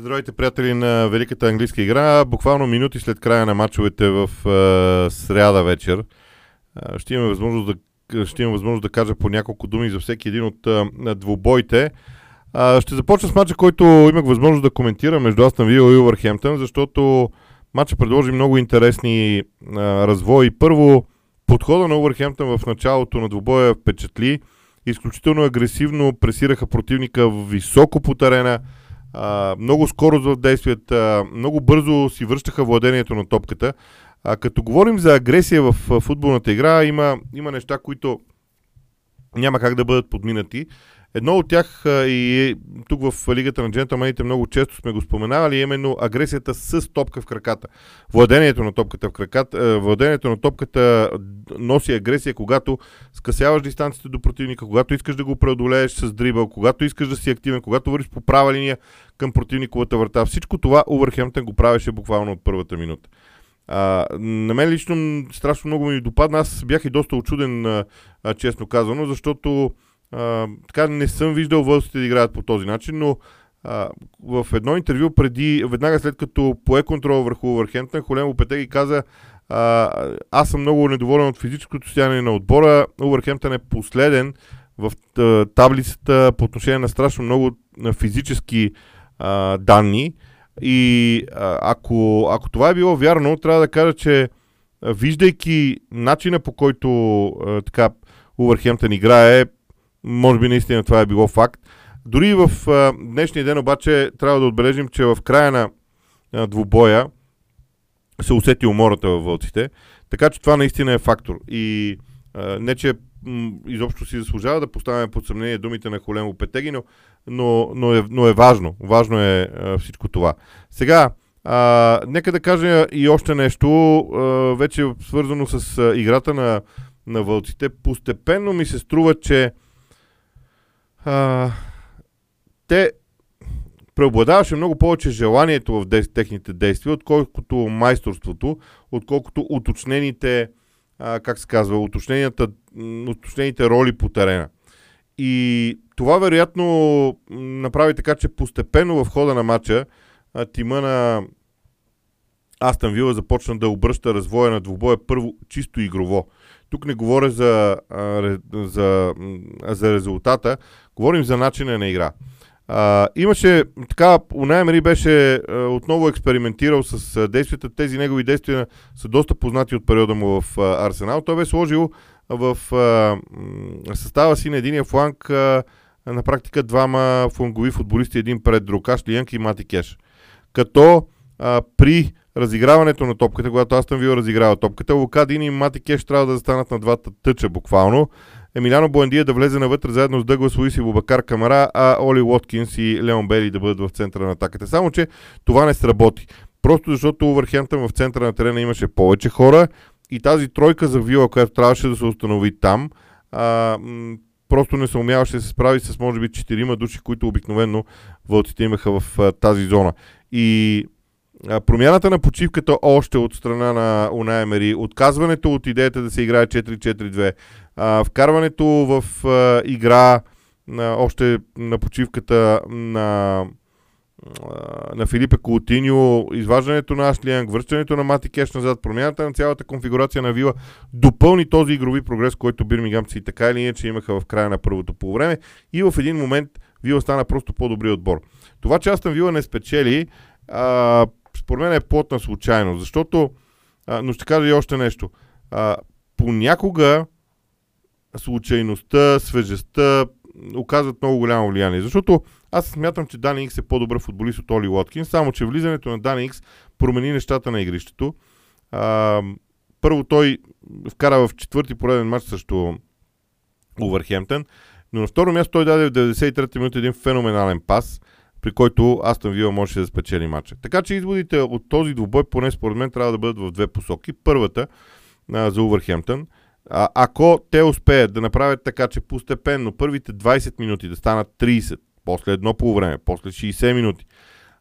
Здравейте, приятели на Великата английска игра. Буквално минути след края на матчовете в е, сряда вечер е, ще имаме възможност да, имам възможност да кажа по няколко думи за всеки един от е, двубоите. Е, ще започна с матча, който имах възможност да коментирам между Астън Вил и Увърхемптън, защото матча предложи много интересни е, развои. Първо, подхода на Увърхемптън в началото на двубоя впечатли. Изключително агресивно пресираха противника високо по терена – а, много скорост в действията, много бързо си връщаха владението на топката. А, като говорим за агресия в футболната игра, има, има неща, които няма как да бъдат подминати. Едно от тях и тук в Лигата на джентълмените много често сме го споменавали, е именно агресията с топка в краката. Владението на топката в краката, владението на топката носи агресия, когато скъсяваш дистанцията до противника, когато искаш да го преодолееш с дрибъл, когато искаш да си активен, когато вървиш по права линия към противниковата врата. Всичко това Увърхемптън го правеше буквално от първата минута. А, на мен лично страшно много ми допадна. Аз бях и доста очуден, честно казано, защото така не съм виждал вълците да играят по този начин, но а, в едно интервю преди, веднага след като пое контрол върху Върхентън, Холем Опетеги каза а, аз съм много недоволен от физическото състояние на отбора. Увърхемптън е последен в таблицата по отношение на страшно много физически а, данни. И а, ако, ако това е било вярно, трябва да кажа, че виждайки начина по който а, така Увърхемптън играе, може би наистина това е било факт. Дори в а, днешния ден обаче трябва да отбележим, че в края на а, двубоя се усети умората във вълците, така че това наистина е фактор. И а, не, че м- изобщо си заслужава да поставяме под съмнение думите на Холемо Петеги, но, но, но, е, но е важно. Важно е а, всичко това. Сега, а, нека да кажа и още нещо, а, вече свързано с а, играта на, на вълците. Постепенно ми се струва, че а, те преобладаваше много повече желанието в техните действия, отколкото майсторството, отколкото уточнените, а, как се казва, уточнените роли по терена. И това вероятно направи така, че постепенно в хода на матча тима на Астан Вила започна да обръща развоя на двубоя първо чисто игрово. Тук не говоря за, за, за резултата, говорим за начина на игра. А, имаше, така, Унаймери беше а, отново експериментирал с а, действията. Тези негови действия са доста познати от периода му в а, Арсенал. Той бе сложил в а, състава си на единия фланг а, на практика двама флангови футболисти, един пред друг, Ашли и Мати Кеш. Като а, при разиграването на топката, когато Астън Вил разиграва топката, Лукадин и Мати Кеш трябва да застанат на двата тъча буквално. Емиляно Буендия да влезе навътре заедно с Дъглас Луис и Бубакар Камара, а Оли Уоткинс и Леон Бели да бъдат в центъра на атаката. Само, че това не сработи. Просто защото Увърхемптън в центъра на терена имаше повече хора и тази тройка за Вила, която трябваше да се установи там, а, просто не се умяваше да се справи с може би четирима души, които обикновено вълците имаха в а, тази зона. И промяната на почивката още от страна на Унаймери, отказването от идеята да се играе 4-4-2, вкарването в игра още на почивката на, на Филипе Колотиньо, изваждането на Ашлианг, връщането на Мати Кеш назад, промяната на цялата конфигурация на Вила допълни този игрови прогрес, който Бирмигамци така или иначе имаха в края на първото полувреме и в един момент Вила стана просто по-добри отбор. Това, че Астан Вила не спечели, а, според мен е плотна случайност, защото, а, но ще кажа и още нещо. А, понякога случайността, свежестта оказват много голямо влияние. Защото аз смятам, че Дани Икс е по-добър футболист от Оли Лоткин, само че влизането на Дани Икс промени нещата на игрището. А, първо той вкара в четвърти пореден матч срещу Увърхемптън, но на второ място той даде в 93-та минута един феноменален пас – при който Астън Вила можеше да спечели матча. Така че изводите от този двубой, поне според мен, трябва да бъдат в две посоки. Първата а, за Увърхемптън. А, ако те успеят да направят така, че постепенно първите 20 минути да станат 30, после едно по време, после 60 минути,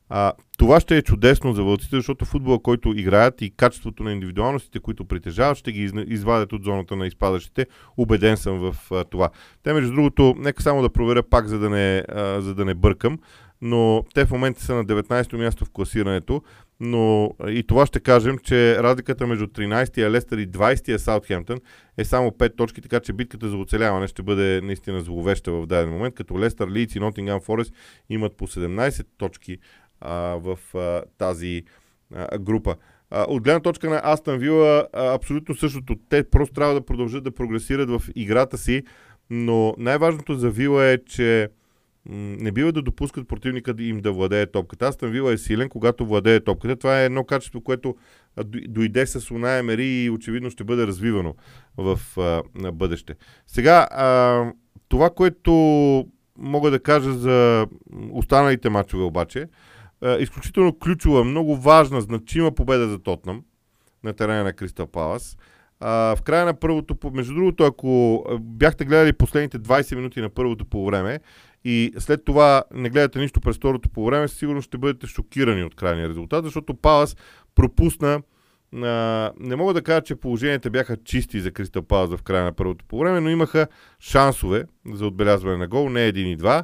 а, това ще е чудесно за вълците, защото футбола, който играят и качеството на индивидуалностите, които притежават, ще ги извадят от зоната на изпадащите. Убеден съм в а, това. Те, между другото, нека само да проверя пак, за да не, а, за да не бъркам. Но те в момента са на 19-то място в класирането. Но и това ще кажем, че разликата между 13-я Лестър и 20-я Саутхемптън е само 5 точки, така че битката за оцеляване ще бъде наистина зловеща в даден момент, като Лестър, Лийц и Нотингам Форест имат по 17 точки а, в а, тази а, група. От гледна точка на Астан Вила, абсолютно същото. Те просто трябва да продължат да прогресират в играта си, но най-важното за Вила е, че не бива да допускат противника да им да владее топката. Астан Вила е силен, когато владее топката. Това е едно качество, което дойде с Уна Емери и очевидно ще бъде развивано в а, бъдеще. Сега, а, това, което мога да кажа за останалите матчове обаче, а, изключително ключова, много важна, значима победа за Тотнам на терена на Кристал Палас. А, в края на първото, между другото, ако бяхте гледали последните 20 минути на първото по време и след това не гледате нищо през второто по време, сигурно ще бъдете шокирани от крайния резултат, защото Палас пропусна а, не мога да кажа, че положенията бяха чисти за Кристал Палас в края на първото по време, но имаха шансове за отбелязване на гол, не един и два.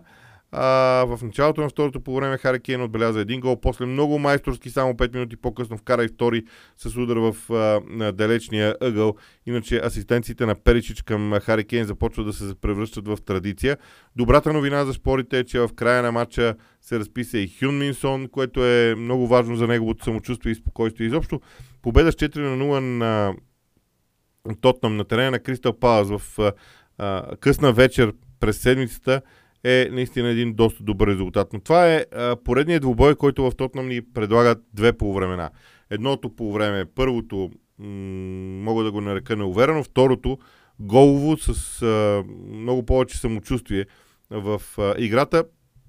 А, в началото на второто по време Хари Кейн отбеляза един гол, после много майсторски, само 5 минути по-късно вкара и втори с удар в а, далечния ъгъл. Иначе асистенциите на Перичич към Хари Кейн започват да се превръщат в традиция. Добрата новина за спорите е, че в края на матча се разписа и Хюн Минсон, което е много важно за неговото самочувствие и спокойствие. Изобщо победа с 4 на 0 на Тотнам на терена на Кристал Палас в а, късна вечер през седмицата е наистина един доста добър резултат. Но това е а, поредният двубой, който в Тотнам ни предлагат две полувремена. Едното по време, първото, м- мога да го нарека неуверено, второто голово с а, много повече самочувствие в а, играта.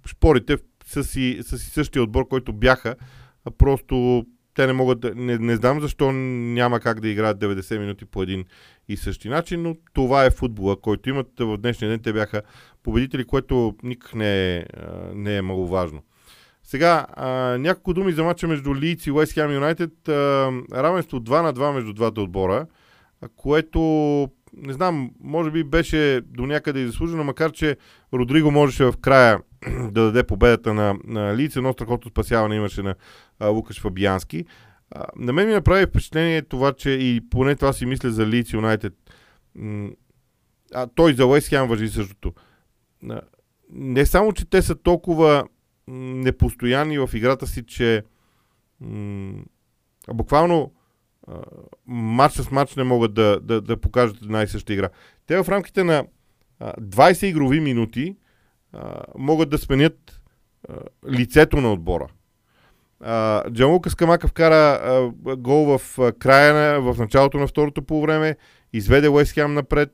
Шпорите са си, са си същия отбор, който бяха, а просто те не могат да... Не, не знам защо няма как да играят 90 минути по един и същи начин, но това е футбола, който имат в днешния ден. Те бяха победители, което никак не е, не е маловажно. Сега, а, няколко думи за мача между Лийц и Уест Хем Юнайтед. Равенство 2 на 2 между двата отбора, което не знам, може би беше до някъде и заслужено, макар че Родриго можеше в края да даде победата на, на Лиц. Едно страхотно спасяване имаше на а, Лукаш Фабиански. А, на мен ми направи впечатление това, че и поне това си мисля за Лиц Юнайтед. А той за Уест Хем въжи същото. А, не само, че те са толкова непостоянни в играта си, че м- буквално матч с матч не могат да, да, да покажат една и съща игра. Те в рамките на 20 игрови минути могат да сменят лицето на отбора. Джан Лукас Камака вкара гол в края на, в началото на второто полувреме, изведе Уест Хем напред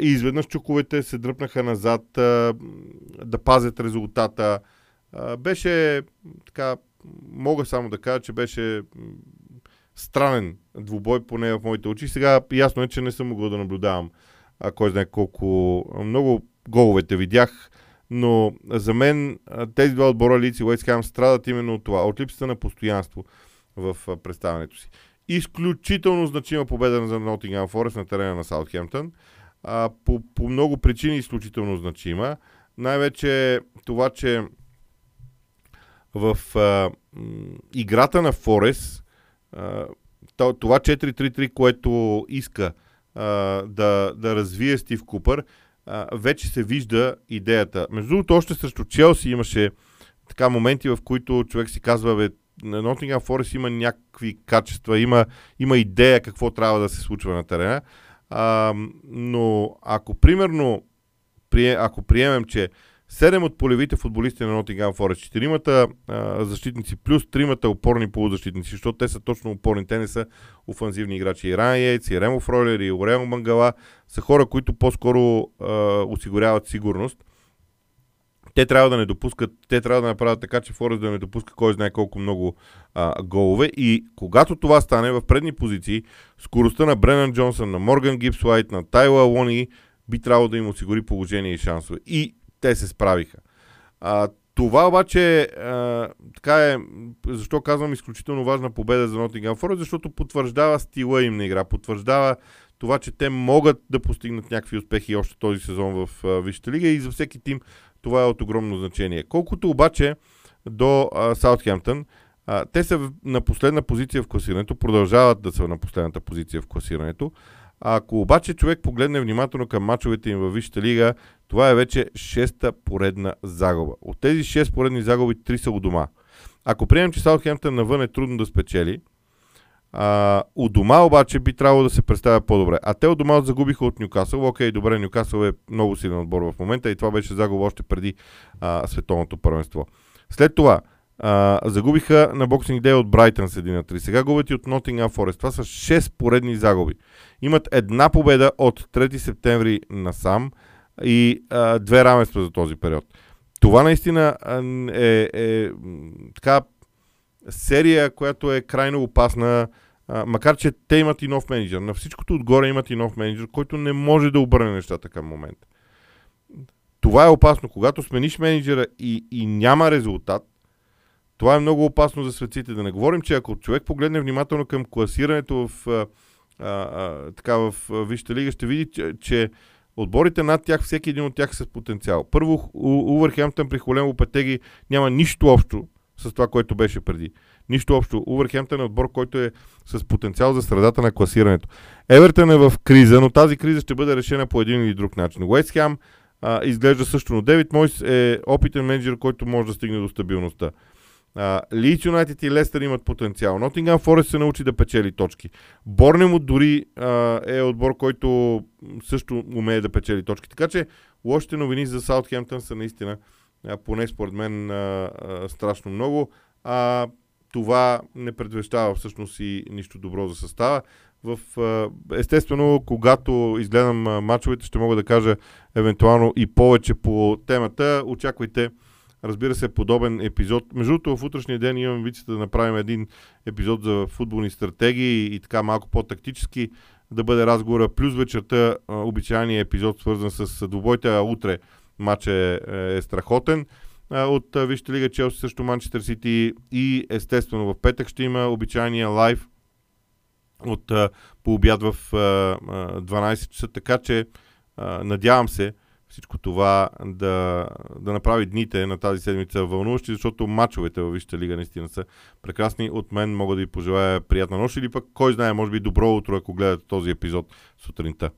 и изведнъж чуковете се дръпнаха назад да пазят резултата. Беше така, мога само да кажа, че беше странен двубой, поне в моите очи. Сега ясно е, че не съм могъл да наблюдавам а, кой знае колко много головете видях, но за мен тези два отбора Лици и Уест Хем страдат именно от това, от липсата на постоянство в представянето си. Изключително значима победа за Нотингам Форест на терена на Саутхемптън. По, по много причини изключително значима. Най-вече това, че в а, играта на Форест това 4-3-3, което иска а, да, да развие Стив Купър, вече се вижда идеята. Между другото, още срещу Челси имаше така моменти, в които човек си казва, бе, Nottingham Forest има някакви качества, има, има идея какво трябва да се случва на терена. А, но ако примерно, ако приемем, че Седем от полевите футболисти на Nottingham Forest, четиримата защитници плюс тримата опорни полузащитници, защото те са точно опорни, те не са офанзивни играчи. И Ран Йейтс, и Ремо Фройлер, и Орео Мангала са хора, които по-скоро а, осигуряват сигурност. Те трябва да не допускат, те трябва да направят така, че Форест да не допуска кой знае колко много а, голове. И когато това стане в предни позиции, скоростта на Бренан Джонсън, на Морган Гипс на Тайла Лони би трябвало да им осигури положение и шансове. И те се справиха. А, това обаче а, така е, защо казвам изключително важна победа за Nottingham Forest, защото потвърждава стила им на игра, потвърждава това, че те могат да постигнат някакви успехи още този сезон в а, Висшата лига и за всеки тим това е от огромно значение. Колкото обаче до Саутхемптън, те са на последна позиция в класирането, продължават да са на последната позиция в класирането. Ако обаче човек погледне внимателно към мачовете им във Висшата лига, това е вече шеста поредна загуба. От тези 6 поредни загуби, три са у дома. Ако приемем, че Саутхемптън навън е трудно да спечели, а, у дома обаче би трябвало да се представя по-добре. А те у дома загубиха от Нюкасъл. Окей, добре, Нюкасъл е много силен отбор в момента и това беше загуба още преди а, световното първенство. След това, а, загубиха на Боксинг Дей от Брайтън с 1 на 3. Сега губят и от Nottingham Forest. Това са 6 поредни загуби. Имат една победа от 3 септември насам и а, две равенства за този период. Това наистина е, е така серия, която е крайно опасна, а, макар че те имат и нов менеджер. На всичкото отгоре имат и нов менеджер, който не може да обърне нещата към момента. Това е опасно. Когато смениш менеджера и, и няма резултат, това е много опасно за светците. Да не говорим, че ако човек погледне внимателно към класирането в, а, а, така, в Висшата лига, ще види, че, че отборите над тях, всеки един от тях с потенциал. Първо, Увърхемптън при Холем Лопетеги няма нищо общо с това, което беше преди. Нищо общо. Увърхемптън е отбор, който е с потенциал за средата на класирането. Евертън е в криза, но тази криза ще бъде решена по един или друг начин. Уест изглежда също, но Девид Мойс е опитен менеджер, който може да стигне до стабилността. Лийц Юнайтед и Лестър имат потенциал. Нотингам Форест се научи да печели точки. Борнемот дори а, е отбор, който също умее да печели точки. Така че лошите новини за Саутхемптън са наистина, а, поне според мен, а, а, страшно много. А, това не предвещава всъщност и нищо добро за състава. В, естествено, когато изгледам мачовете, ще мога да кажа евентуално и повече по темата. Очаквайте разбира се, подобен епизод. Между другото, в утрешния ден имам вицата да направим един епизод за футболни стратегии и така малко по-тактически да бъде разговора. Плюс вечерта обичайния епизод, свързан с двубойте, а утре матч е, е страхотен. От Вижте лига Челси също Манчестър Сити и естествено в петък ще има обичайния лайв от по обяд в 12 часа, така че надявам се всичко това да, да направи дните на тази седмица вълнуващи, защото мачовете във Висшата лига наистина са прекрасни. От мен мога да ви пожелая приятна нощ или пък, кой знае, може би добро утро, ако гледате този епизод сутринта.